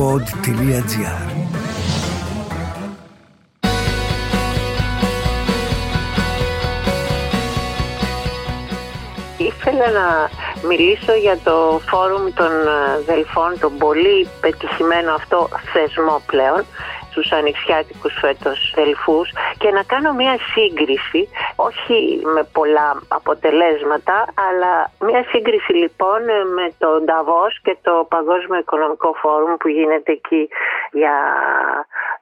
pod.gr Ήθελα να μιλήσω για το φόρουμ των Δελφών, τον πολύ πετυχημένο αυτό θεσμό πλέον, τους ανοιξιάτικους φέτος δελφούς και να κάνω μια σύγκριση, όχι με πολλά αποτελέσματα, αλλά μια σύγκριση λοιπόν με το Νταβός και το Παγκόσμιο Οικονομικό Φόρουμ που γίνεται εκεί για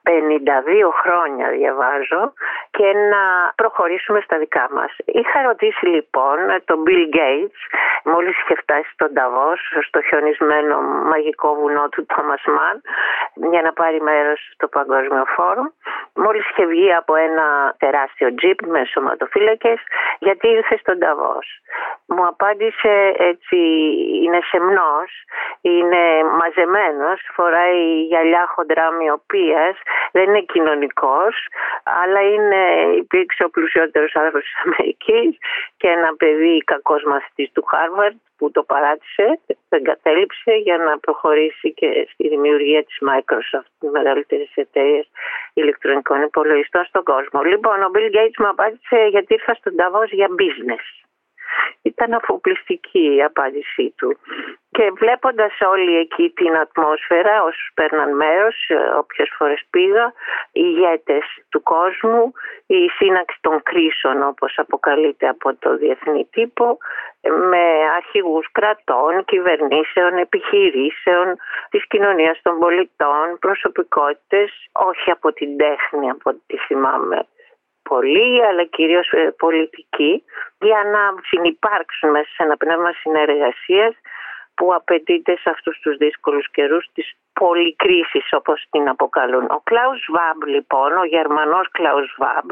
52 χρόνια διαβάζω και να προχωρήσουμε στα δικά μας. Είχα ρωτήσει λοιπόν τον Bill Gates μόλις είχε φτάσει στον Νταβός στο χιονισμένο μαγικό βουνό του Thomas Mann για να πάρει μέρος στο Παγκόσμιο Φόρουμ. Μόλις είχε βγει από ένα τεράστιο τζιπ με σωματοφύλακες γιατί ήρθε στον Νταβός. Μου απάντησε έτσι είναι σεμνός, είναι μαζεμένος, φοράει γυαλιά χοντρά μοιοπίας, δεν είναι κοινωνικός, αλλά είναι, υπήρξε ο πλουσιότερος άνθρωπος της Αμερικής και ένα παιδί κακός μαθητής του Χάρβαρτ που το παράτησε, το εγκατέλειψε για να προχωρήσει και στη δημιουργία της Microsoft, τη μεγαλύτερης εταιρεία ηλεκτρονικών υπολογιστών στον κόσμο. Λοιπόν, ο Bill Gates μου απάντησε γιατί ήρθα στον Davos για business. Ήταν αφοπλιστική η απάντησή του. Και βλέποντας όλη εκεί την ατμόσφαιρα όσους παίρναν μέρος, όποιες φορές πήγα, οι ηγέτες του κόσμου, η σύναξη των κρίσεων όπως αποκαλείται από το διεθνή τύπο, με αρχηγούς κρατών, κυβερνήσεων, επιχειρήσεων, της κοινωνίας των πολιτών, προσωπικότητες, όχι από την τέχνη από ό,τι θυμάμαι πολύ, αλλά κυρίως ε, πολιτική, για να συνυπάρξουν μέσα σε ένα πνεύμα συνεργασίας που απαιτείται σε αυτούς τους δύσκολους καιρούς της πολυκρίσης όπως την αποκαλούν. Ο Κλάους Βάμπ λοιπόν, ο Γερμανός Κλάους Βάμπ,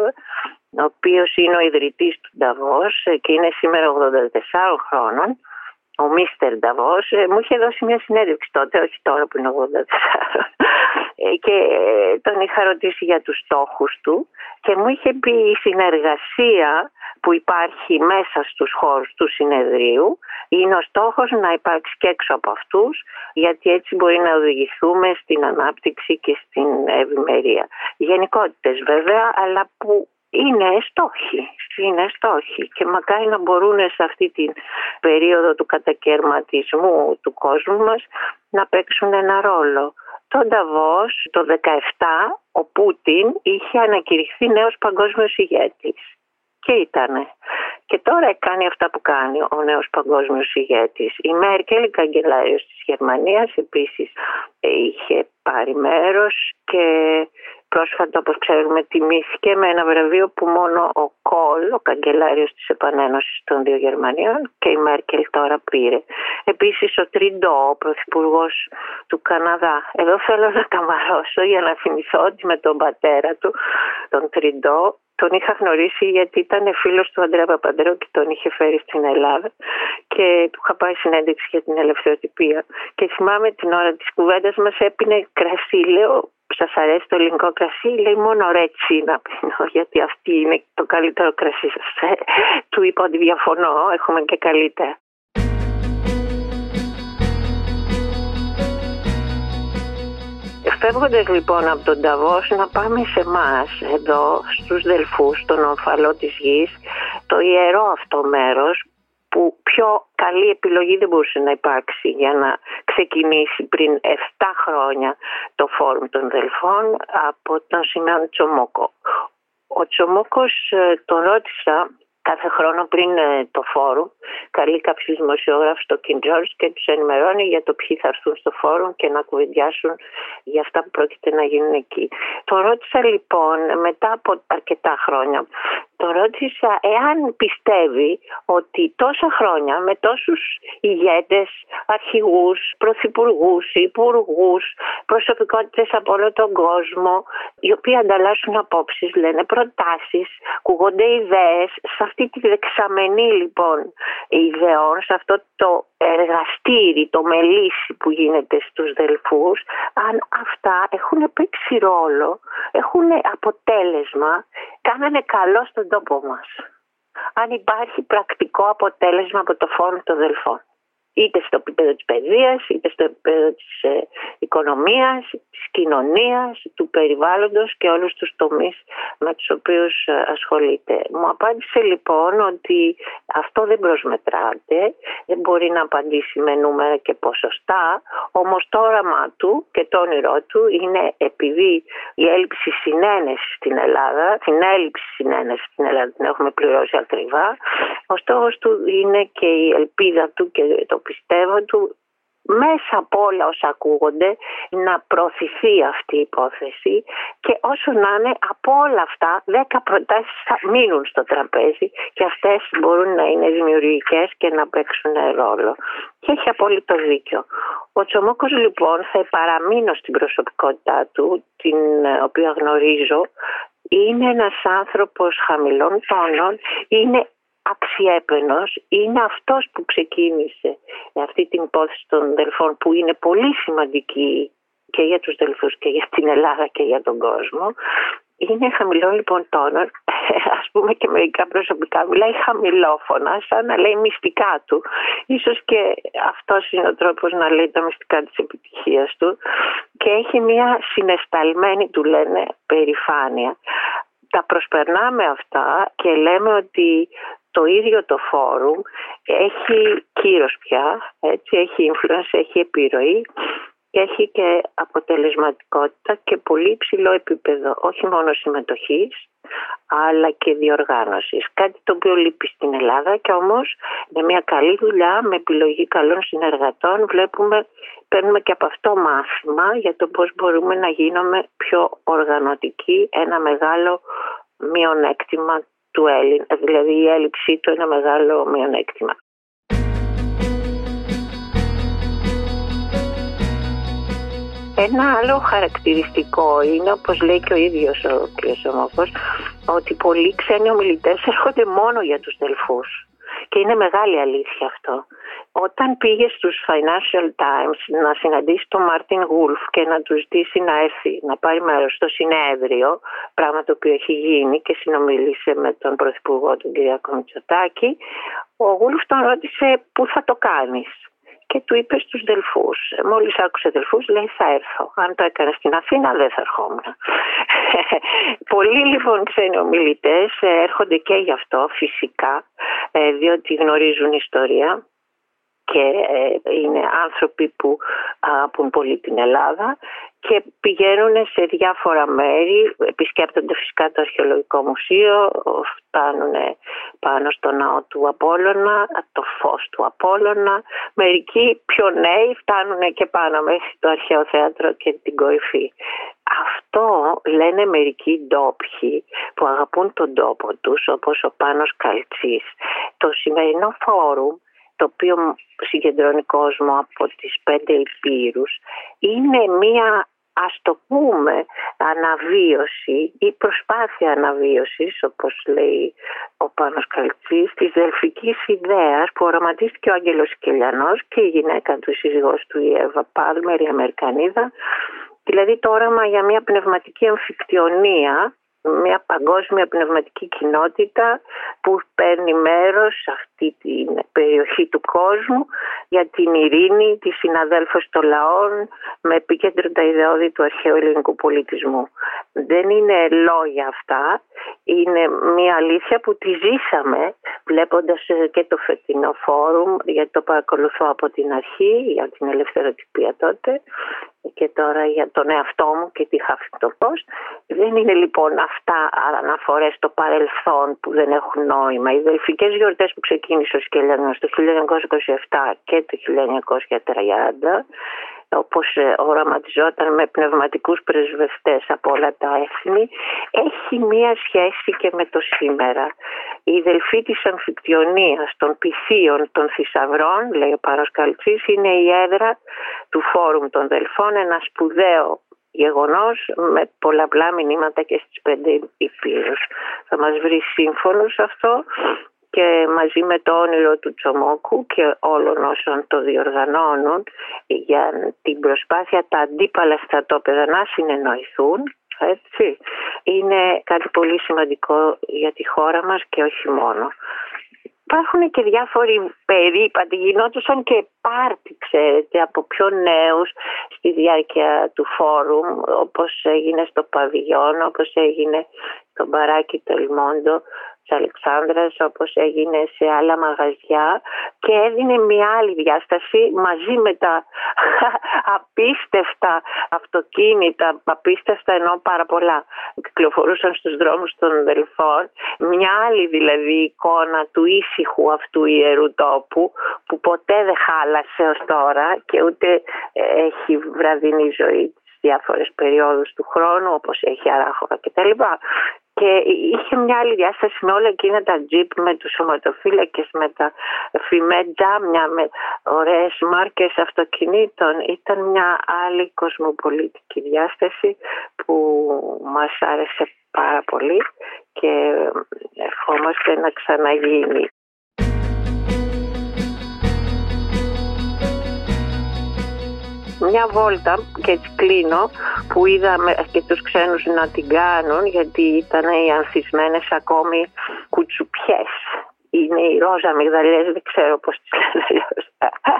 ο οποίος είναι ο ιδρυτής του Νταβός και είναι σήμερα 84 χρόνων, ο Μίστερ Νταβός, ε, μου είχε δώσει μια συνέντευξη τότε, όχι τώρα που είναι 84, ε, και τον είχα ρωτήσει για τους στόχους του και μου είχε πει η συνεργασία που υπάρχει μέσα στους χώρους του συνεδρίου είναι ο στόχος να υπάρξει και έξω από αυτούς γιατί έτσι μπορεί να οδηγηθούμε στην ανάπτυξη και στην ευημερία. Γενικότητες βέβαια αλλά που είναι στόχοι, είναι στόχοι και μακάρι να μπορούν σε αυτή την περίοδο του κατακαιρματισμού του κόσμου μας να παίξουν ένα ρόλο. Το Νταβός το 17 ο Πούτιν είχε ανακηρυχθεί νέος παγκόσμιος ηγέτης και ήτανε. Και τώρα κάνει αυτά που κάνει ο νέος παγκόσμιος ηγέτης. Η Μέρκελ, η καγκελάριος της Γερμανίας, επίσης είχε πάρει μέρος και πρόσφατα όπως ξέρουμε τιμήθηκε με ένα βραβείο που μόνο ο Κόλ, ο καγκελάριος της επανένωσης των δύο Γερμανίων και η Μέρκελ τώρα πήρε. Επίσης ο Τριντό, ο πρωθυπουργός του Καναδά. Εδώ θέλω να καμαρώσω για να θυμηθώ ότι με τον πατέρα του, τον Τριντό, τον είχα γνωρίσει γιατί ήταν φίλος του Αντρέα Παπαντρέου και τον είχε φέρει στην Ελλάδα και του είχα πάει συνέντευξη για την ελευθεροτυπία. Και θυμάμαι την ώρα της κουβέντας μας έπινε κρασί. Λέω, σας αρέσει το ελληνικό κρασί, λέει μόνο ρέτσι να πίνω, γιατί αυτή είναι το καλύτερο κρασί σας. Ε, του είπα ότι διαφωνώ, έχουμε και καλύτερα. Φεύγοντας λοιπόν από τον Ταβός να πάμε σε εμάς εδώ στους Δελφούς, τον ομφαλό της γης, το ιερό αυτό μέρος που πιο καλή επιλογή δεν μπορούσε να υπάρξει για να ξεκινήσει πριν 7 χρόνια το φόρουμ των Δελφών από τον Σιμεών Τσομόκο. Ο Τσομόκος ε, τον ρώτησα κάθε χρόνο πριν ε, το φόρουμ καλεί κάποιους δημοσιογράφους στο King George και τους ενημερώνει για το ποιοι θα έρθουν στο φόρουμ και να κουβεντιάσουν για αυτά που πρόκειται να γίνουν εκεί. Το ρώτησα λοιπόν μετά από αρκετά χρόνια το ρώτησα εάν πιστεύει ότι τόσα χρόνια με τόσους ηγέτες, αρχηγούς, πρωθυπουργούς, υπουργούς, προσωπικότητες από όλο τον κόσμο, οι οποίοι ανταλλάσσουν απόψεις, λένε προτάσεις, κουγόνται ιδέες, σε αυτή τη δεξαμενή λοιπόν ιδεών, σε αυτό το εργαστήρι, το μελίσι που γίνεται στους Δελφούς, αν αυτά έχουν παίξει ρόλο, έχουν αποτέλεσμα, κάνανε καλό στον τόπο μας. Αν υπάρχει πρακτικό αποτέλεσμα από το φόρο των Δελφών είτε στο επίπεδο της παιδείας, είτε στο επίπεδο της ε, οικονομίας, της κοινωνίας, του περιβάλλοντος και όλους τους τομείς με τους οποίους ε, ασχολείται. Μου απάντησε λοιπόν ότι αυτό δεν προσμετράται, δεν μπορεί να απαντήσει με νούμερα και ποσοστά, όμως το όραμά του και το όνειρό του είναι επειδή η έλλειψη συνένεσης στην Ελλάδα, την έλλειψη συνένεσης στην Ελλάδα την έχουμε πληρώσει ακριβά, ο στόχος του είναι και η ελπίδα του και το πιστεύω του μέσα από όλα όσα ακούγονται να προωθηθεί αυτή η υπόθεση και όσο να είναι από όλα αυτά δέκα προτάσεις θα μείνουν στο τραπέζι και αυτές μπορούν να είναι δημιουργικές και να παίξουν ρόλο. Και έχει απόλυτο δίκιο. Ο Τσομόκος λοιπόν θα παραμείνω στην προσωπικότητά του, την οποία γνωρίζω, είναι ένας άνθρωπος χαμηλών τόνων, είναι αξιέπαινος είναι αυτός που ξεκίνησε αυτή την υπόθεση των δελφών που είναι πολύ σημαντική και για τους δελφούς και για την Ελλάδα και για τον κόσμο. Είναι χαμηλό λοιπόν τόνο, ας πούμε και μερικά προσωπικά μιλάει χαμηλόφωνα σαν να λέει μυστικά του. Ίσως και αυτός είναι ο τρόπος να λέει τα μυστικά της επιτυχίας του. Και έχει μια συναισθαλμένη του λένε περηφάνεια. Τα προσπερνάμε αυτά και λέμε ότι το ίδιο το φόρουμ έχει κύρος πια, έτσι, έχει influence, έχει επιρροή και έχει και αποτελεσματικότητα και πολύ ψηλό επίπεδο όχι μόνο συμμετοχής αλλά και διοργάνωσης. Κάτι το οποίο λείπει στην Ελλάδα και όμως με μια καλή δουλειά, με επιλογή καλών συνεργατών βλέπουμε, παίρνουμε και από αυτό μάθημα για το πώς μπορούμε να γίνουμε πιο οργανωτικοί, ένα μεγάλο μειονέκτημα του Έλληνα, δηλαδή η έλλειψή του είναι ένα μεγάλο μειονέκτημα. Ένα άλλο χαρακτηριστικό είναι, όπως λέει και ο ίδιος ο κ. Σομόφος, ότι πολλοί ξένοι ομιλητές έρχονται μόνο για τους Δελφούς. Και είναι μεγάλη αλήθεια αυτό. Όταν πήγες στους Financial Times να συναντήσεις τον Μάρτιν Γούλφ και να τους ζητήσει να έρθει να πάρει μέρος στο συνέδριο, πράγμα το οποίο έχει γίνει και συνομίλησε με τον Πρωθυπουργό τον κ. Μητσοτάκη, ο Γούλφ τον ρώτησε πού θα το κάνεις; Και του είπε στους Δελφούς. Μόλις άκουσε Δελφούς λέει θα έρθω. Αν το έκανε στην Αθήνα δεν θα ερχόμουν. Πολλοί λοιπόν ξένοι ομιλητές έρχονται και γι' αυτό φυσικά ε, διότι γνωρίζουν ιστορία και ε, είναι άνθρωποι που αγαπούν πολύ την Ελλάδα και πηγαίνουν σε διάφορα μέρη, επισκέπτονται φυσικά το αρχαιολογικό μουσείο, φτάνουν πάνω στο ναό του Απόλλωνα, το φως του Απόλλωνα. Μερικοί πιο νέοι φτάνουν και πάνω μέχρι το αρχαίο θέατρο και την κορυφή. Αυτό λένε μερικοί ντόπιοι που αγαπούν τον τόπο τους όπως ο Πάνος Καλτσής. Το σημερινό φόρουμ το οποίο συγκεντρώνει κόσμο από τις πέντε υπήρους είναι μία ας το πούμε αναβίωση ή προσπάθεια αναβίωσης όπως λέει ο Πάνος Καλτσής της δελφικής ιδέας που οραματίστηκε ο Άγγελος Κελιανός και η γυναίκα του σύζυγός του η Εύα Πάλμερ η Αμερικανίδα. Δηλαδή το όραμα για μια πνευματική αμφικτιονία μια παγκόσμια πνευματική κοινότητα που παίρνει μέρος σε αυτή την περιοχή του κόσμου για την ειρήνη, της συναδέλφωσης των λαών με επίκεντρο τα ιδεώδη του αρχαίου ελληνικού πολιτισμού. Δεν είναι λόγια αυτά, είναι μια αλήθεια που τη ζήσαμε βλέποντας και το φετινό φόρουμ γιατί το παρακολουθώ από την αρχή για την ελευθεροτυπία τότε και τώρα για τον εαυτό μου και τη Huffington Post. Δεν είναι λοιπόν αυτά αναφορές στο παρελθόν που δεν έχουν νόημα. Οι δελφικές γιορτές που ξεκίνησε ο Σκελιανός το 1927 και το 1930 όπως ε, οραματιζόταν με πνευματικούς πρεσβευτές από όλα τα έθνη, έχει μία σχέση και με το σήμερα. Η δελφή της αμφικτιονίας, των πυθίων, των θησαυρών, λέει ο Πάρος Καλτσής, είναι η έδρα του Φόρουμ των Δελφών, ένα σπουδαίο γεγονός με πολλαπλά μηνύματα και στις πέντε υπήρους. Θα μας βρει σύμφωνος αυτό και μαζί με το όνειρο του Τσομόκου και όλων όσων το διοργανώνουν για την προσπάθεια τα αντίπαλα στρατόπεδα να συνεννοηθούν έτσι, είναι κάτι πολύ σημαντικό για τη χώρα μας και όχι μόνο. Υπάρχουν και διάφοροι περίπατοι, γινόντουσαν και πάρτι, ξέρετε, από πιο νέους στη διάρκεια του φόρουμ, όπως έγινε στο Παβιόν, όπως έγινε στο Μπαράκι του Ελμόντο, της Αλεξάνδρας όπως έγινε σε άλλα μαγαζιά και έδινε μια άλλη διάσταση μαζί με τα απίστευτα αυτοκίνητα, απίστευτα ενώ πάρα πολλά. Κυκλοφορούσαν στους δρόμους των Δελφών. Μια άλλη δηλαδή εικόνα του ήσυχου αυτού ιερού τόπου που ποτέ δεν χάλασε ως τώρα και ούτε έχει βραδινή ζωή διάφορες περιόδους του χρόνου όπως έχει Αράχοβα κτλ. Και είχε μια άλλη διάσταση με όλα εκείνα τα τζιπ με τους σωματοφύλακες, με τα φημέ τζάμια, με ωραίες μάρκες αυτοκινήτων. Ήταν μια άλλη κοσμοπολιτική διάσταση που μας άρεσε πάρα πολύ και ευχόμαστε να ξαναγίνει. Μια βόλτα και έτσι κλείνω που είδαμε και τους ξένους να την κάνουν γιατί ήταν οι ανθισμένες ακόμη κουτσουπιές είναι η ρόζα μυγδαλιές, δεν ξέρω πώς τις λένε αλλιώς.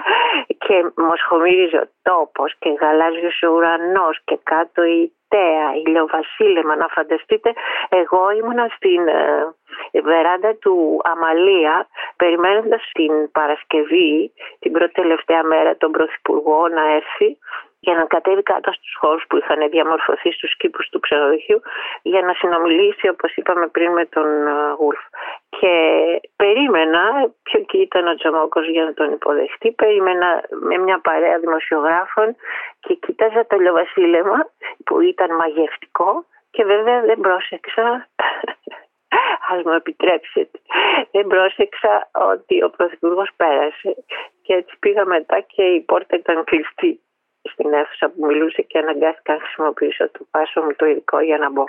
και μοσχομύριζε ο τόπος και γαλάζιος ο ουρανός και κάτω η τέα, ηλιοβασίλεμα. Να φανταστείτε, εγώ ήμουνα στην ε, βεράντα του Αμαλία περιμένοντας την Παρασκευή, την πρώτη τελευταία μέρα, τον Πρωθυπουργό να έρθει για να κατέβει κάτω στους χώρους που είχαν διαμορφωθεί στους κήπους του ξενοδοχείου για να συνομιλήσει όπως είπαμε πριν με τον Γουλφ. Και περίμενα, ποιο και ήταν ο Τζαμόκος για να τον υποδεχτεί, περίμενα με μια παρέα δημοσιογράφων και κοίταζα το λιοβασίλεμα που ήταν μαγευτικό και βέβαια δεν πρόσεξα ας μου επιτρέψετε. Δεν πρόσεξα ότι ο Πρωθυπουργός πέρασε και έτσι πήγα μετά και η πόρτα ήταν κλειστή στην αίθουσα που μιλούσε και αναγκάστηκα να χρησιμοποιήσω το πάσο μου το ειδικό για να μπω.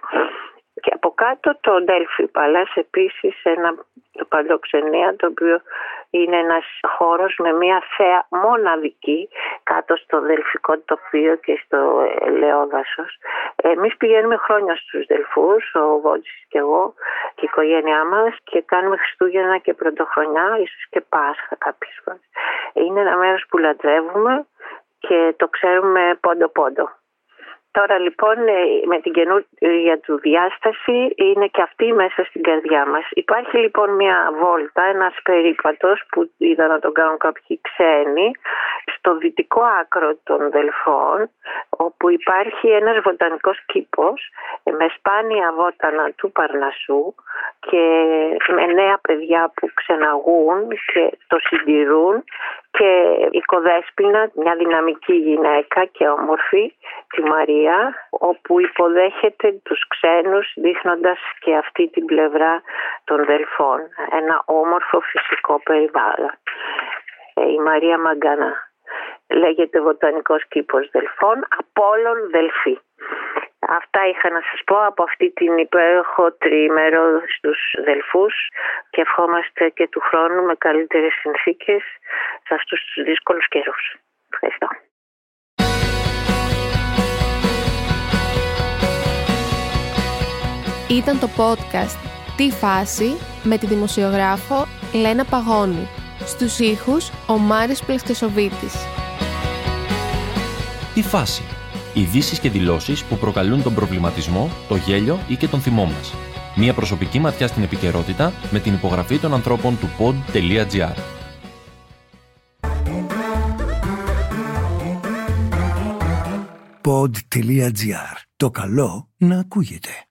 Και από κάτω το Delphi Palace επίσης ένα το Παντοξενία το οποίο είναι ένας χώρος με μια θέα μοναδική κάτω στο δελφικό τοπίο και στο Λεόδασος. Εμείς πηγαίνουμε χρόνια στους Δελφούς, ο Βότζης και εγώ και η οικογένειά μας και κάνουμε Χριστούγεννα και Πρωτοχρονιά, ίσως και Πάσχα κάποιες φορές. Είναι ένα μέρος που λατρεύουμε και το ξέρουμε πόντο-πόντο. Τώρα λοιπόν ε, με την καινούργια του διάσταση είναι και αυτή μέσα στην καρδιά μας. Υπάρχει λοιπόν μια βόλτα, ένας περίπατος που είδα να τον κάνουν κάποιοι ξένοι στο δυτικό άκρο των Δελφών όπου υπάρχει ένας βοτανικός κήπος με σπάνια βότανα του Παρνασσού και με νέα παιδιά που ξεναγούν και το συντηρούν και η Κοδέσποινα, μια δυναμική γυναίκα και όμορφη, τη Μαρία, όπου υποδέχεται τους ξένους δείχνοντας και αυτή την πλευρά των Δελφών. Ένα όμορφο φυσικό περιβάλλον. Ε, η Μαρία Μαγκανά λέγεται Βοτανικός Κήπος Δελφών, Απόλλων Δελφή. Αυτά είχα να σας πω από αυτή την υπέροχο τριήμερο στους Δελφούς και ευχόμαστε και του χρόνου με καλύτερες συνθήκες σε αυτούς τους δύσκολους καιρούς. Ευχαριστώ. Ήταν το podcast «Τι φάση» με τη δημοσιογράφο Λένα Παγώνη. Στους ήχους ο Μάρης Πλευτεσοβίτης. «Τι φάση» ειδήσεις και δηλώσεις που προκαλούν τον προβληματισμό, το γέλιο ή και τον θυμό μας. Μία προσωπική ματιά στην επικαιρότητα με την υπογραφή των ανθρώπων του pod.gr. Pod.gr. Το καλό να ακούγεται.